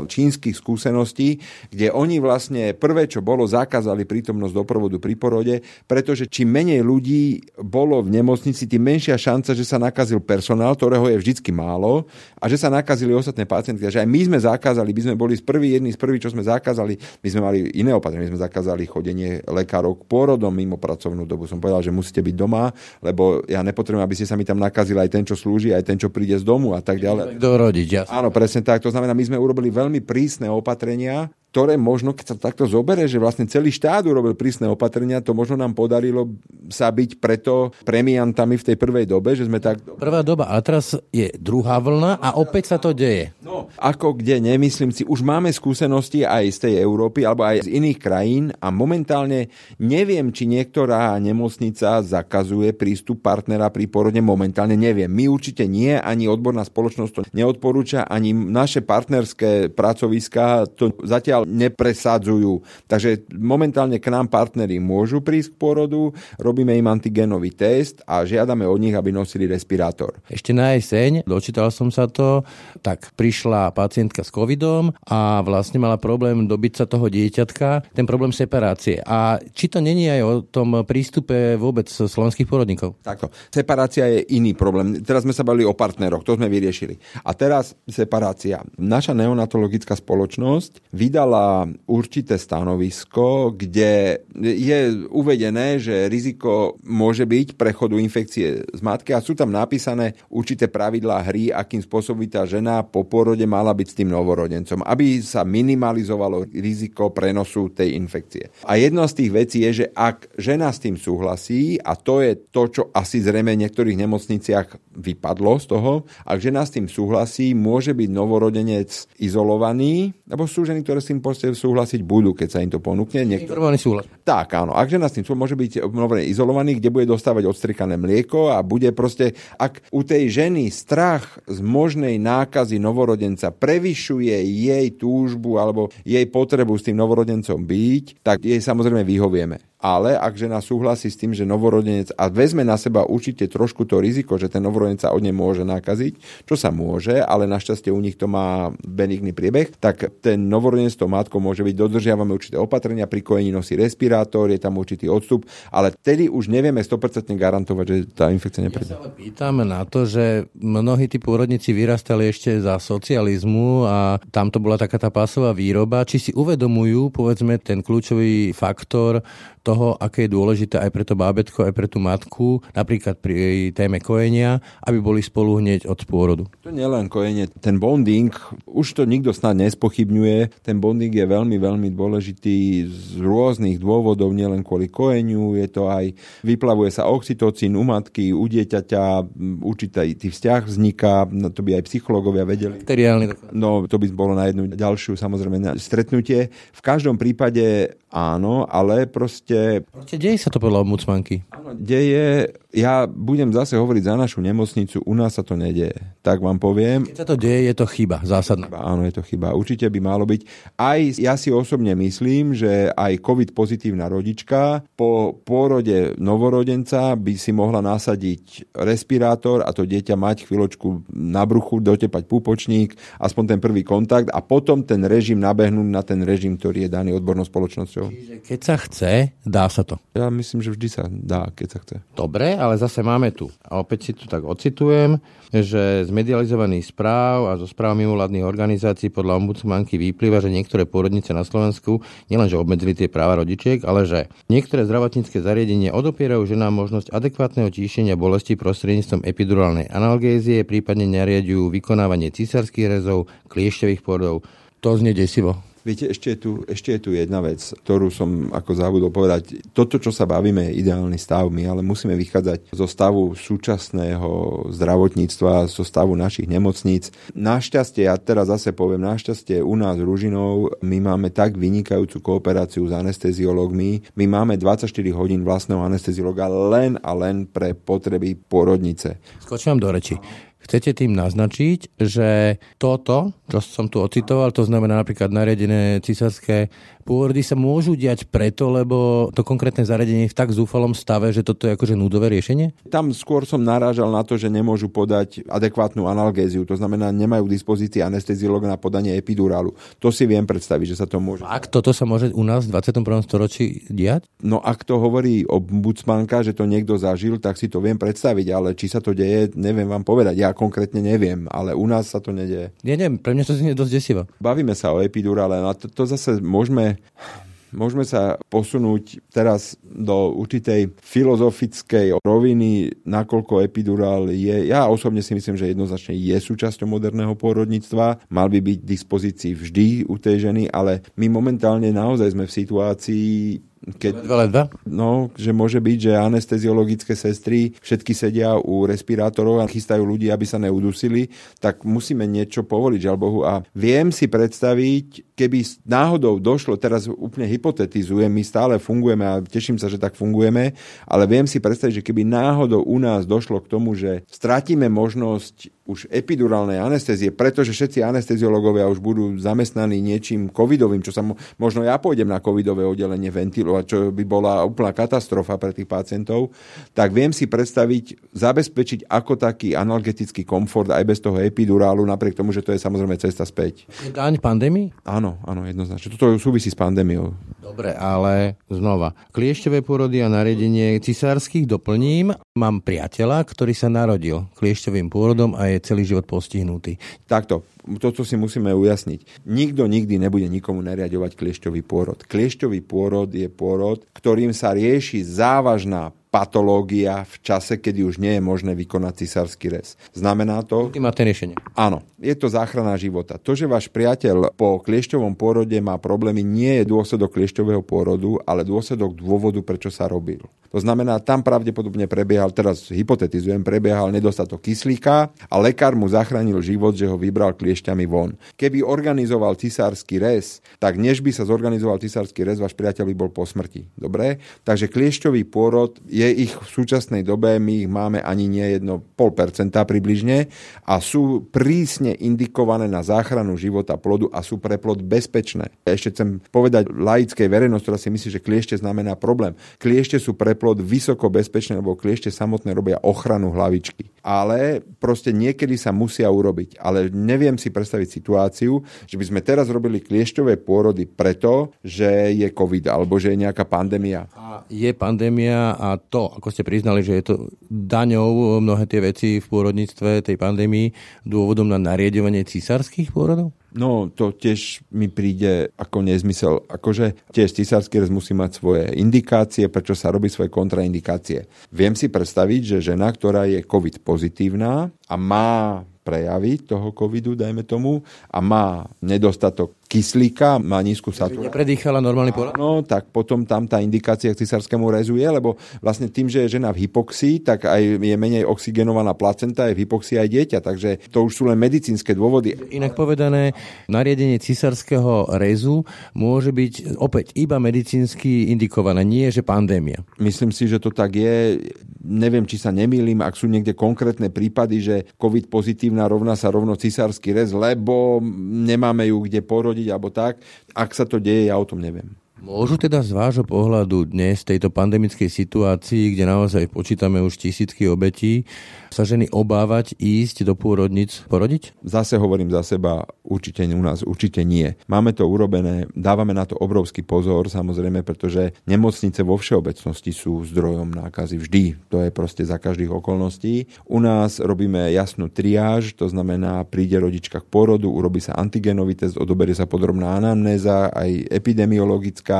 čínskych skúseností, kde oni vlastne prvé, čo bolo, zakázali prítomnosť doprovodu pri porode, pretože čím menej ľudí bolo v nemocnici, tým menšia šanca, že sa nakazil personál, ktorého je vždycky málo a že sa nakazili ostatné pacientky. Takže aj my sme zakázali, my sme boli z prvý, jedný z prvých, čo sme zakázali, my sme mali iné opatrenie, my sme zakázali chodenie lekárov k pôrodom mimo pracovnú dobu. Som povedal, že musíte byť doma, lebo ja nepotrebujem, aby ste sa mi tam nakazili aj ten, čo slúži, aj ten, čo príde z domu a tak ďalej. Kto rodiť, jasne. Áno, presne tak. To znamená, my sme urobili veľmi prísne opatrenia, ktoré možno, keď sa takto zobere, že vlastne celý štát urobil prísne opatrenia, to možno nám podarilo sa byť preto premiantami v tej prvej dobe, že sme tak... Prvá doba, a teraz je druhá vlna a opäť sa to deje. No, ako kde, nemyslím si, už máme skúsenosti aj z tej Európy alebo aj z iných krajín a momentálne neviem, či niektorá nemocnica zakazuje prístup partnera pri porode, momentálne neviem. My určite nie, ani odborná spoločnosť to neodporúča, ani naše partnerské pracoviská to zatiaľ nepresadzujú. Takže momentálne k nám partneri môžu prísť k pôrodu, robíme im antigenový test a žiadame od nich, aby nosili respirátor. Ešte na jeseň, dočítal som sa to, tak prišla pacientka s covidom a vlastne mala problém dobiť sa toho dieťatka, ten problém separácie. A či to není aj o tom prístupe vôbec slovenských porodníkov? Takto. Separácia je iný problém. Teraz sme sa bavili o partneroch, to sme vyriešili. A teraz separácia. Naša neonatologická spoločnosť vydala určité stanovisko, kde je uvedené, že riziko môže byť prechodu infekcie z matky a sú tam napísané určité pravidlá hry, akým spôsobom by tá žena po porode mala byť s tým novorodencom, aby sa minimalizovalo riziko prenosu tej infekcie. A jedna z tých vecí je, že ak žena s tým súhlasí, a to je to, čo asi zrejme v niektorých nemocniciach vypadlo z toho, ak žena s tým súhlasí, môže byť novorodenec izolovaný, lebo sú ženy, ktoré s tým súhlasiť budú, keď sa im to ponúkne. Niektoré... súhlas. Tak, áno. Ak žena s tým môže byť novorodenec izolovaný, kde bude dostávať odstrikané mlieko a bude proste, ak u tej ženy strach z možnej nákazy novorodenca prevyšuje jej túžbu alebo jej potrebu s tým novorodencom byť, tak jej samozrejme vyhovieme. Ale ak žena súhlasí s tým, že novorodenec a vezme na seba určite trošku to riziko, že ten novorodenec sa od nej môže nakaziť, čo sa môže, ale našťastie u nich to má benigný priebeh, tak ten novorodenec to matko môže byť, dodržiavame určité opatrenia, pri kojení nosí respirátor, je tam určitý odstup, ale vtedy už nevieme 100% garantovať, že tá infekcia nepríde. Ja sa pýtam na to, že mnohí tí pôrodníci vyrastali ešte za socializmu a tam to bola taká tá pásová výroba. Či si uvedomujú, povedzme, ten kľúčový faktor toho, aké je dôležité aj pre to bábetko, aj pre tú matku, napríklad pri jej téme kojenia, aby boli spolu hneď od pôrodu. To nie len kojenie, ten bonding, už to nikto snad nespochybňuje, ten bonding je veľmi, veľmi dôležitý z rôznych dôvodov, nielen kvôli kojeniu, je to aj, vyplavuje sa oxytocín u matky, u dieťaťa, určitý tý vzťah vzniká, no to by aj psychológovia vedeli. No, to by bolo na jednu ďalšiu samozrejme stretnutie. V každom prípade áno, ale proste proste... Proste deje sa to podľa ombudsmanky. Áno, deje. Ja budem zase hovoriť za našu nemocnicu, u nás sa to nedieje. Tak vám poviem. Keď sa to deje, je to chyba, zásadná. Áno, je to chyba. Určite by malo byť. Aj ja si osobne myslím, že aj COVID pozitívna rodička po pôrode novorodenca by si mohla nasadiť respirátor a to dieťa mať chvíľočku na bruchu, dotepať púpočník, aspoň ten prvý kontakt a potom ten režim nabehnúť na ten režim, ktorý je daný odbornou spoločnosťou. Čiže keď sa chce, Dá sa to. Ja myslím, že vždy sa dá, keď sa chce. Dobre, ale zase máme tu. A opäť si tu tak ocitujem, že z medializovaných správ a zo správ mimovládnych organizácií podľa ombudsmanky vyplýva, že niektoré pôrodnice na Slovensku nielenže obmedzili tie práva rodičiek, ale že niektoré zdravotnícke zariadenia odopierajú ženám možnosť adekvátneho tíšenia bolesti prostredníctvom epidurálnej analgézie, prípadne nariadujú vykonávanie císarských rezov, kliešťových pôrodov. To znie desivo. Viete, ešte je, tu, ešte je tu jedna vec, ktorú som ako zabudol povedať. Toto, čo sa bavíme, je ideálny stav, my ale musíme vychádzať zo stavu súčasného zdravotníctva, zo stavu našich nemocníc. Našťastie, ja teraz zase poviem, našťastie u nás Ružinov my máme tak vynikajúcu kooperáciu s anesteziológmi. My máme 24 hodín vlastného anesteziologa len a len pre potreby porodnice. Skočím do reči. Chcete tým naznačiť, že toto, čo som tu ocitoval, to znamená napríklad nariadené cisárske pôrody sa môžu diať preto, lebo to konkrétne zariadenie je v tak zúfalom stave, že toto je akože núdové riešenie? Tam skôr som narážal na to, že nemôžu podať adekvátnu analgéziu, to znamená, nemajú k dispozícii anesteziolog na podanie epidurálu. To si viem predstaviť, že sa to môže. Ak toto sa môže u nás v 21. storočí diať? No ak to hovorí ombudsmanka, že to niekto zažil, tak si to viem predstaviť, ale či sa to deje, neviem vám povedať. Ja konkrétne neviem, ale u nás sa to nedieje. Ja neviem, pre mňa to znie dosť desivo. Bavíme sa o epidurále, a to, to zase môžeme môžeme sa posunúť teraz do určitej filozofickej roviny, nakoľko epidurál je, ja osobne si myslím, že jednoznačne je súčasťou moderného pôrodníctva, mal by byť v dispozícii vždy u tej ženy, ale my momentálne naozaj sme v situácii, keď, ledva? No, že môže byť, že anesteziologické sestry všetky sedia u respirátorov a chystajú ľudí, aby sa neudusili, tak musíme niečo povoliť, žiaľ Bohu. A viem si predstaviť, keby náhodou došlo, teraz úplne hypotetizujem, my stále fungujeme a teším sa, že tak fungujeme, ale viem si predstaviť, že keby náhodou u nás došlo k tomu, že stratíme možnosť už epidurálnej anestézie, pretože všetci anesteziológovia už budú zamestnaní niečím covidovým, čo sa mo- možno ja pôjdem na covidové oddelenie ventilovať, čo by bola úplná katastrofa pre tých pacientov, tak viem si predstaviť, zabezpečiť ako taký analgetický komfort aj bez toho epidurálu, napriek tomu, že to je samozrejme cesta späť. Daň pandémii? Áno, áno, jednoznačne. Toto súvisí s pandémiou. Dobre, ale znova. Kliešťové pôrody a nariadenie cisárskych doplním. Mám priateľa, ktorý sa narodil kliešťovým pôrodom a je celý život postihnutý. Takto, toto si musíme ujasniť. Nikto nikdy nebude nikomu nariadovať kliešťový pôrod. Kliešťový pôrod je pôrod, ktorým sa rieši závažná patológia v čase, kedy už nie je možné vykonať cisársky rez. Znamená to... Ultimátne riešenie. Áno, je to záchrana života. To, že váš priateľ po kliešťovom pôrode má problémy, nie je dôsledok kliešťového pôrodu, ale dôsledok dôvodu, prečo sa robil. To znamená, tam pravdepodobne prebiehal, teraz hypotetizujem, prebiehal nedostatok kyslíka a lekár mu zachránil život, že ho vybral kliešťami von. Keby organizoval cisársky rez, tak než by sa zorganizoval cisársky rez, váš priateľ by bol po smrti. Dobre? Takže kliešťový pôrod je ich v súčasnej dobe, my ich máme ani nie 1,5% približne a sú prísne indikované na záchranu života plodu a sú pre plod bezpečné. Ešte chcem povedať laickej verejnosti, ktorá si myslí, že kliešte znamená problém. Kliešte sú pre plod vysoko bezpečné, lebo kliešte samotné robia ochranu hlavičky. Ale proste niekedy sa musia urobiť. Ale neviem si predstaviť situáciu, že by sme teraz robili kliešťové pôrody preto, že je COVID alebo že je nejaká pandémia. A je pandémia a to, ako ste priznali, že je to daňou mnohé tie veci v pôrodníctve tej pandémii dôvodom na nariadovanie císarských pôrodov? No, to tiež mi príde ako nezmysel. Akože tiež cisársky rez musí mať svoje indikácie, prečo sa robí svoje kontraindikácie. Viem si predstaviť, že žena, ktorá je COVID pozitívna a má prejavy toho covidu, dajme tomu, a má nedostatok kyslíka, má nízku saturáciu. Nepredýchala normálny porod? No, tak potom tam tá indikácia k cisárskému rezu je, lebo vlastne tým, že je žena v hypoxii, tak aj je menej oxygenovaná placenta, je v hypoxii aj dieťa, takže to už sú len medicínske dôvody. Inak povedané, nariadenie cisárskeho rezu môže byť opäť iba medicínsky indikované, nie že pandémia. Myslím si, že to tak je. Neviem, či sa nemýlim, ak sú niekde konkrétne prípady, že COVID pozitívna rovná sa rovno cisársky rez, lebo nemáme ju kde porodiť porodiť alebo tak. Ak sa to deje, ja o tom neviem. Môžu teda z vášho pohľadu dnes tejto pandemickej situácii, kde naozaj počítame už tisícky obetí, sa ženy obávať ísť do pôrodnic porodiť? Zase hovorím za seba, určite u nás určite nie. Máme to urobené, dávame na to obrovský pozor, samozrejme, pretože nemocnice vo všeobecnosti sú zdrojom nákazy vždy. To je proste za každých okolností. U nás robíme jasnú triáž, to znamená, príde rodička k porodu, urobí sa antigenový test, odoberie sa podrobná anamnéza, aj epidemiologická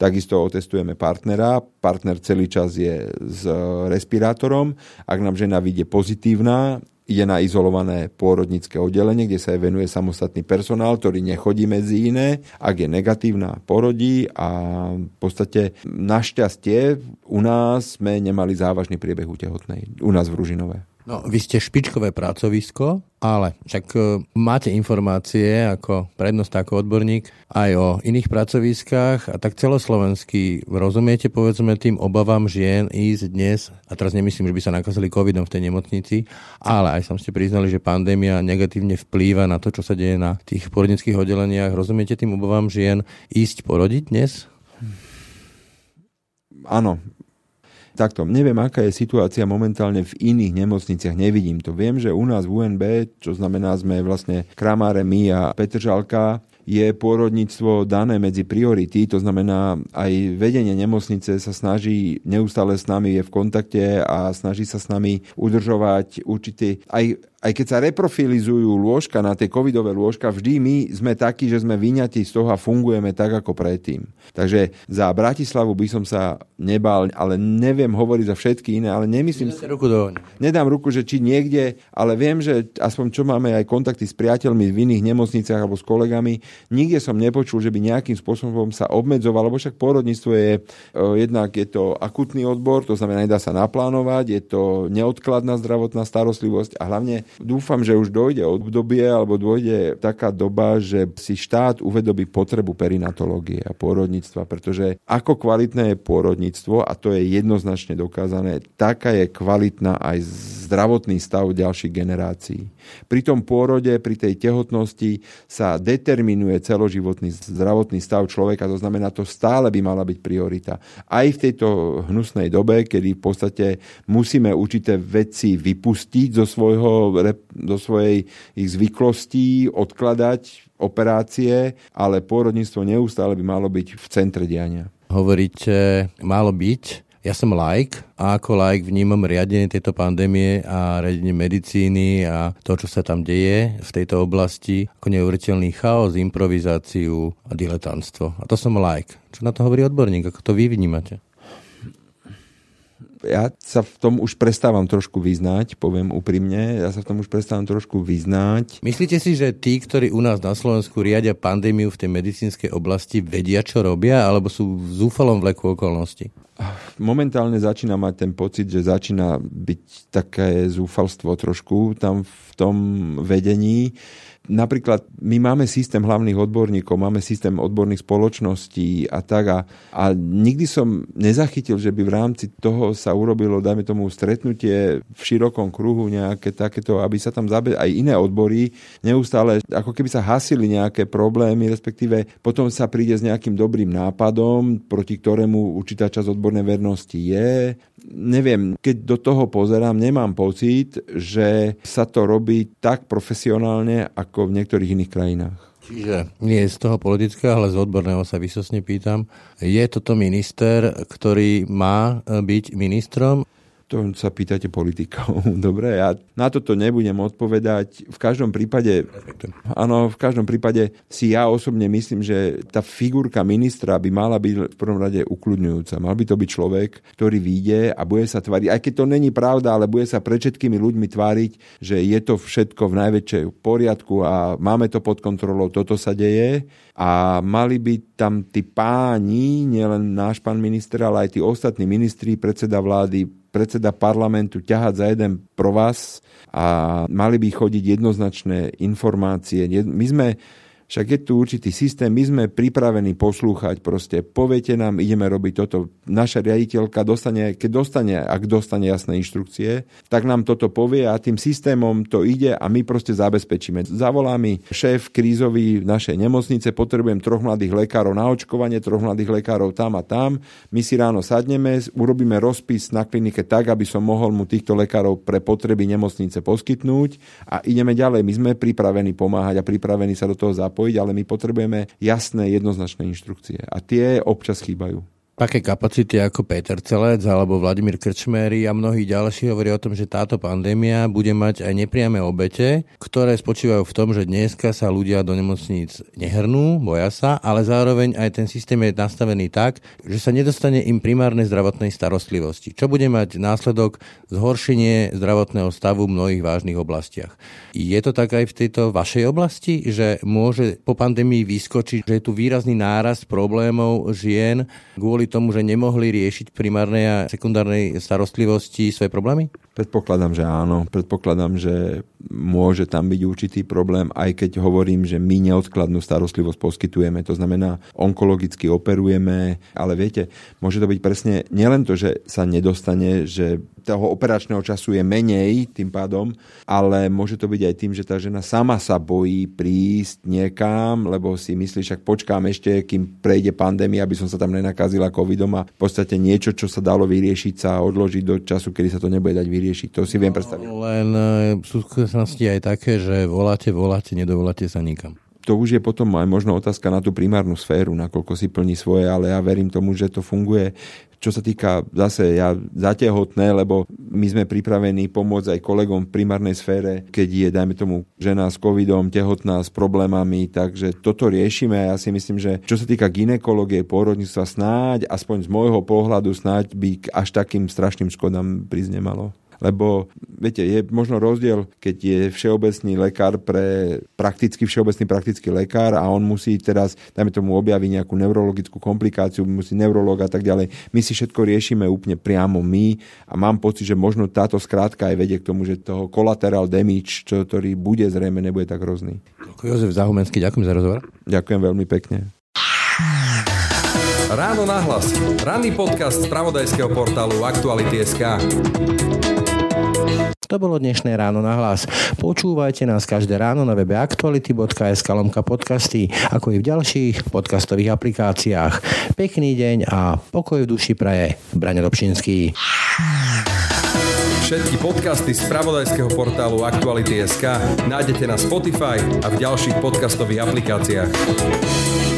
takisto otestujeme partnera. Partner celý čas je s respirátorom. Ak nám žena vyjde pozitívna, ide na izolované pôrodnické oddelenie, kde sa aj venuje samostatný personál, ktorý nechodí medzi iné. Ak je negatívna, porodí a v podstate našťastie u nás sme nemali závažný priebeh u tehotnej. U nás v Ružinové. No, vy ste špičkové pracovisko, ale však e, máte informácie ako prednost, ako odborník aj o iných pracoviskách a tak celoslovenský rozumiete povedzme tým obavám žien ísť dnes, a teraz nemyslím, že by sa nakazili covidom v tej nemocnici, ale aj som ste priznali, že pandémia negatívne vplýva na to, čo sa deje na tých porodnických oddeleniach. Rozumiete tým obavám žien ísť porodiť dnes? Áno, Takto, neviem, aká je situácia momentálne v iných nemocniciach, nevidím to. Viem, že u nás v UNB, čo znamená, sme vlastne Kramáre, my a Petržalka, je pôrodníctvo dané medzi priority, to znamená aj vedenie nemocnice sa snaží neustále s nami, je v kontakte a snaží sa s nami udržovať určitý, aj aj keď sa reprofilizujú lôžka na tie covidové lôžka, vždy my sme takí, že sme vyňatí z toho a fungujeme tak ako predtým. Takže za Bratislavu by som sa nebal, ale neviem hovoriť za všetky iné, ale nemyslím... si... ruku do Nedám ruku, že či niekde, ale viem, že aspoň čo máme aj kontakty s priateľmi v iných nemocniciach alebo s kolegami, nikde som nepočul, že by nejakým spôsobom sa obmedzoval, lebo však pôrodníctvo je jednak je to akutný odbor, to znamená, nedá sa naplánovať, je to neodkladná zdravotná starostlivosť a hlavne Dúfam, že už dojde obdobie alebo dojde taká doba, že si štát uvedomí potrebu perinatológie a pôrodníctva, pretože ako kvalitné je pôrodníctvo, a to je jednoznačne dokázané, taká je kvalitná aj zdravotný stav ďalších generácií. Pri tom pôrode, pri tej tehotnosti sa determinuje celoživotný zdravotný stav človeka, to znamená, to stále by mala byť priorita. Aj v tejto hnusnej dobe, kedy v podstate musíme určité veci vypustiť zo, svojho, zo svojej ich zvyklostí, odkladať operácie, ale pôrodníctvo neustále by malo byť v centre diania. Hovoríte, malo byť, ja som like a ako like vnímam riadenie tejto pandémie a riadenie medicíny a to, čo sa tam deje v tejto oblasti ako neuveriteľný chaos, improvizáciu a diletantstvo. A to som like. Čo na to hovorí odborník? Ako to vy vnímate? Ja sa v tom už prestávam trošku vyznať, poviem úprimne, ja sa v tom už prestávam trošku vyznať. Myslíte si, že tí, ktorí u nás na Slovensku riadia pandémiu v tej medicínskej oblasti, vedia, čo robia, alebo sú v zúfalom vleku okolností? Momentálne začína mať ten pocit, že začína byť také zúfalstvo trošku tam v tom vedení napríklad my máme systém hlavných odborníkov, máme systém odborných spoločností a tak a, a nikdy som nezachytil, že by v rámci toho sa urobilo, dajme tomu, stretnutie v širokom kruhu nejaké takéto, aby sa tam zabe- aj iné odbory neustále, ako keby sa hasili nejaké problémy, respektíve potom sa príde s nejakým dobrým nápadom, proti ktorému určitá časť odbornej vernosti je. Neviem, keď do toho pozerám, nemám pocit, že sa to robí tak profesionálne, ako v niektorých iných krajinách. Čiže nie z toho politického, ale z odborného sa vysosne pýtam. Je toto minister, ktorý má byť ministrom? To sa pýtate politikov. Dobre, ja na toto nebudem odpovedať. V každom prípade, áno, v každom prípade si ja osobne myslím, že tá figurka ministra by mala byť v prvom rade ukludňujúca. Mal by to byť človek, ktorý vyjde a bude sa tváriť, aj keď to není pravda, ale bude sa pred všetkými ľuďmi tváriť, že je to všetko v najväčšej poriadku a máme to pod kontrolou, toto sa deje a mali by tam tí páni, nielen náš pán minister, ale aj tí ostatní ministri, predseda vlády, predseda parlamentu ťahať za jeden provaz a mali by chodiť jednoznačné informácie. My sme však je tu určitý systém, my sme pripravení poslúchať, proste poviete nám, ideme robiť toto. Naša riaditeľka dostane, keď dostane, ak dostane jasné inštrukcie, tak nám toto povie a tým systémom to ide a my proste zabezpečíme. Zavolá mi šéf krízový v našej nemocnice, potrebujem troch mladých lekárov na očkovanie, troch mladých lekárov tam a tam. My si ráno sadneme, urobíme rozpis na klinike tak, aby som mohol mu týchto lekárov pre potreby nemocnice poskytnúť a ideme ďalej. My sme pripravení pomáhať a pripravení sa do toho zapojiť zapojiť, ale my potrebujeme jasné, jednoznačné inštrukcie. A tie občas chýbajú také kapacity ako Peter Celec alebo Vladimír Krčmery a mnohí ďalší hovoria o tom, že táto pandémia bude mať aj nepriame obete, ktoré spočívajú v tom, že dneska sa ľudia do nemocníc nehrnú, boja sa, ale zároveň aj ten systém je nastavený tak, že sa nedostane im primárnej zdravotnej starostlivosti, čo bude mať následok zhoršenie zdravotného stavu v mnohých vážnych oblastiach. Je to tak aj v tejto vašej oblasti, že môže po pandémii vyskočiť, že je tu výrazný nárast problémov žien kvôli tomu, že nemohli riešiť primárnej a sekundárnej starostlivosti svoje problémy? Predpokladám, že áno. Predpokladám, že môže tam byť určitý problém, aj keď hovorím, že my neodkladnú starostlivosť poskytujeme. To znamená, onkologicky operujeme, ale viete, môže to byť presne nielen to, že sa nedostane, že toho operačného času je menej tým pádom, ale môže to byť aj tým, že tá žena sama sa bojí prísť niekam, lebo si myslí, však počkám ešte, kým prejde pandémia, aby som sa tam nenakazila covidom a v podstate niečo, čo sa dalo vyriešiť, sa odložiť do času, kedy sa to nebude dať vyriešiť. To si viem predstaviť. No, len e, sú skúsenosti aj také, že voláte, voláte, nedovoláte sa nikam to už je potom aj možno otázka na tú primárnu sféru, nakoľko si plní svoje, ale ja verím tomu, že to funguje. Čo sa týka zase ja zatehotné, lebo my sme pripravení pomôcť aj kolegom v primárnej sfére, keď je, dajme tomu, žena s covidom, tehotná s problémami, takže toto riešime. Ja si myslím, že čo sa týka ginekológie, pôrodníctva, snáď, aspoň z môjho pohľadu, snáď by až takým strašným škodám prísť nemalo lebo viete, je možno rozdiel, keď je všeobecný lekár pre prakticky všeobecný praktický lekár a on musí teraz, dajme tomu, objaviť nejakú neurologickú komplikáciu, musí neurolog a tak ďalej. My si všetko riešime úplne priamo my a mám pocit, že možno táto skrátka aj vedie k tomu, že toho collateral damage, čo, ktorý bude zrejme, nebude tak hrozný. Jozef Zahumenský, ďakujem za rozhovor. Ďakujem veľmi pekne. Ráno nahlas. Ranný podcast z pravodajského portálu Aktuality.sk. To bolo dnešné ráno na hlas. Počúvajte nás každé ráno na webe aktuality.sk lomka podcasty, ako i v ďalších podcastových aplikáciách. Pekný deň a pokoj v duši praje. Braňo Dobšinský. Všetky podcasty z pravodajského portálu Aktuality.sk nájdete na Spotify a v ďalších podcastových aplikáciách.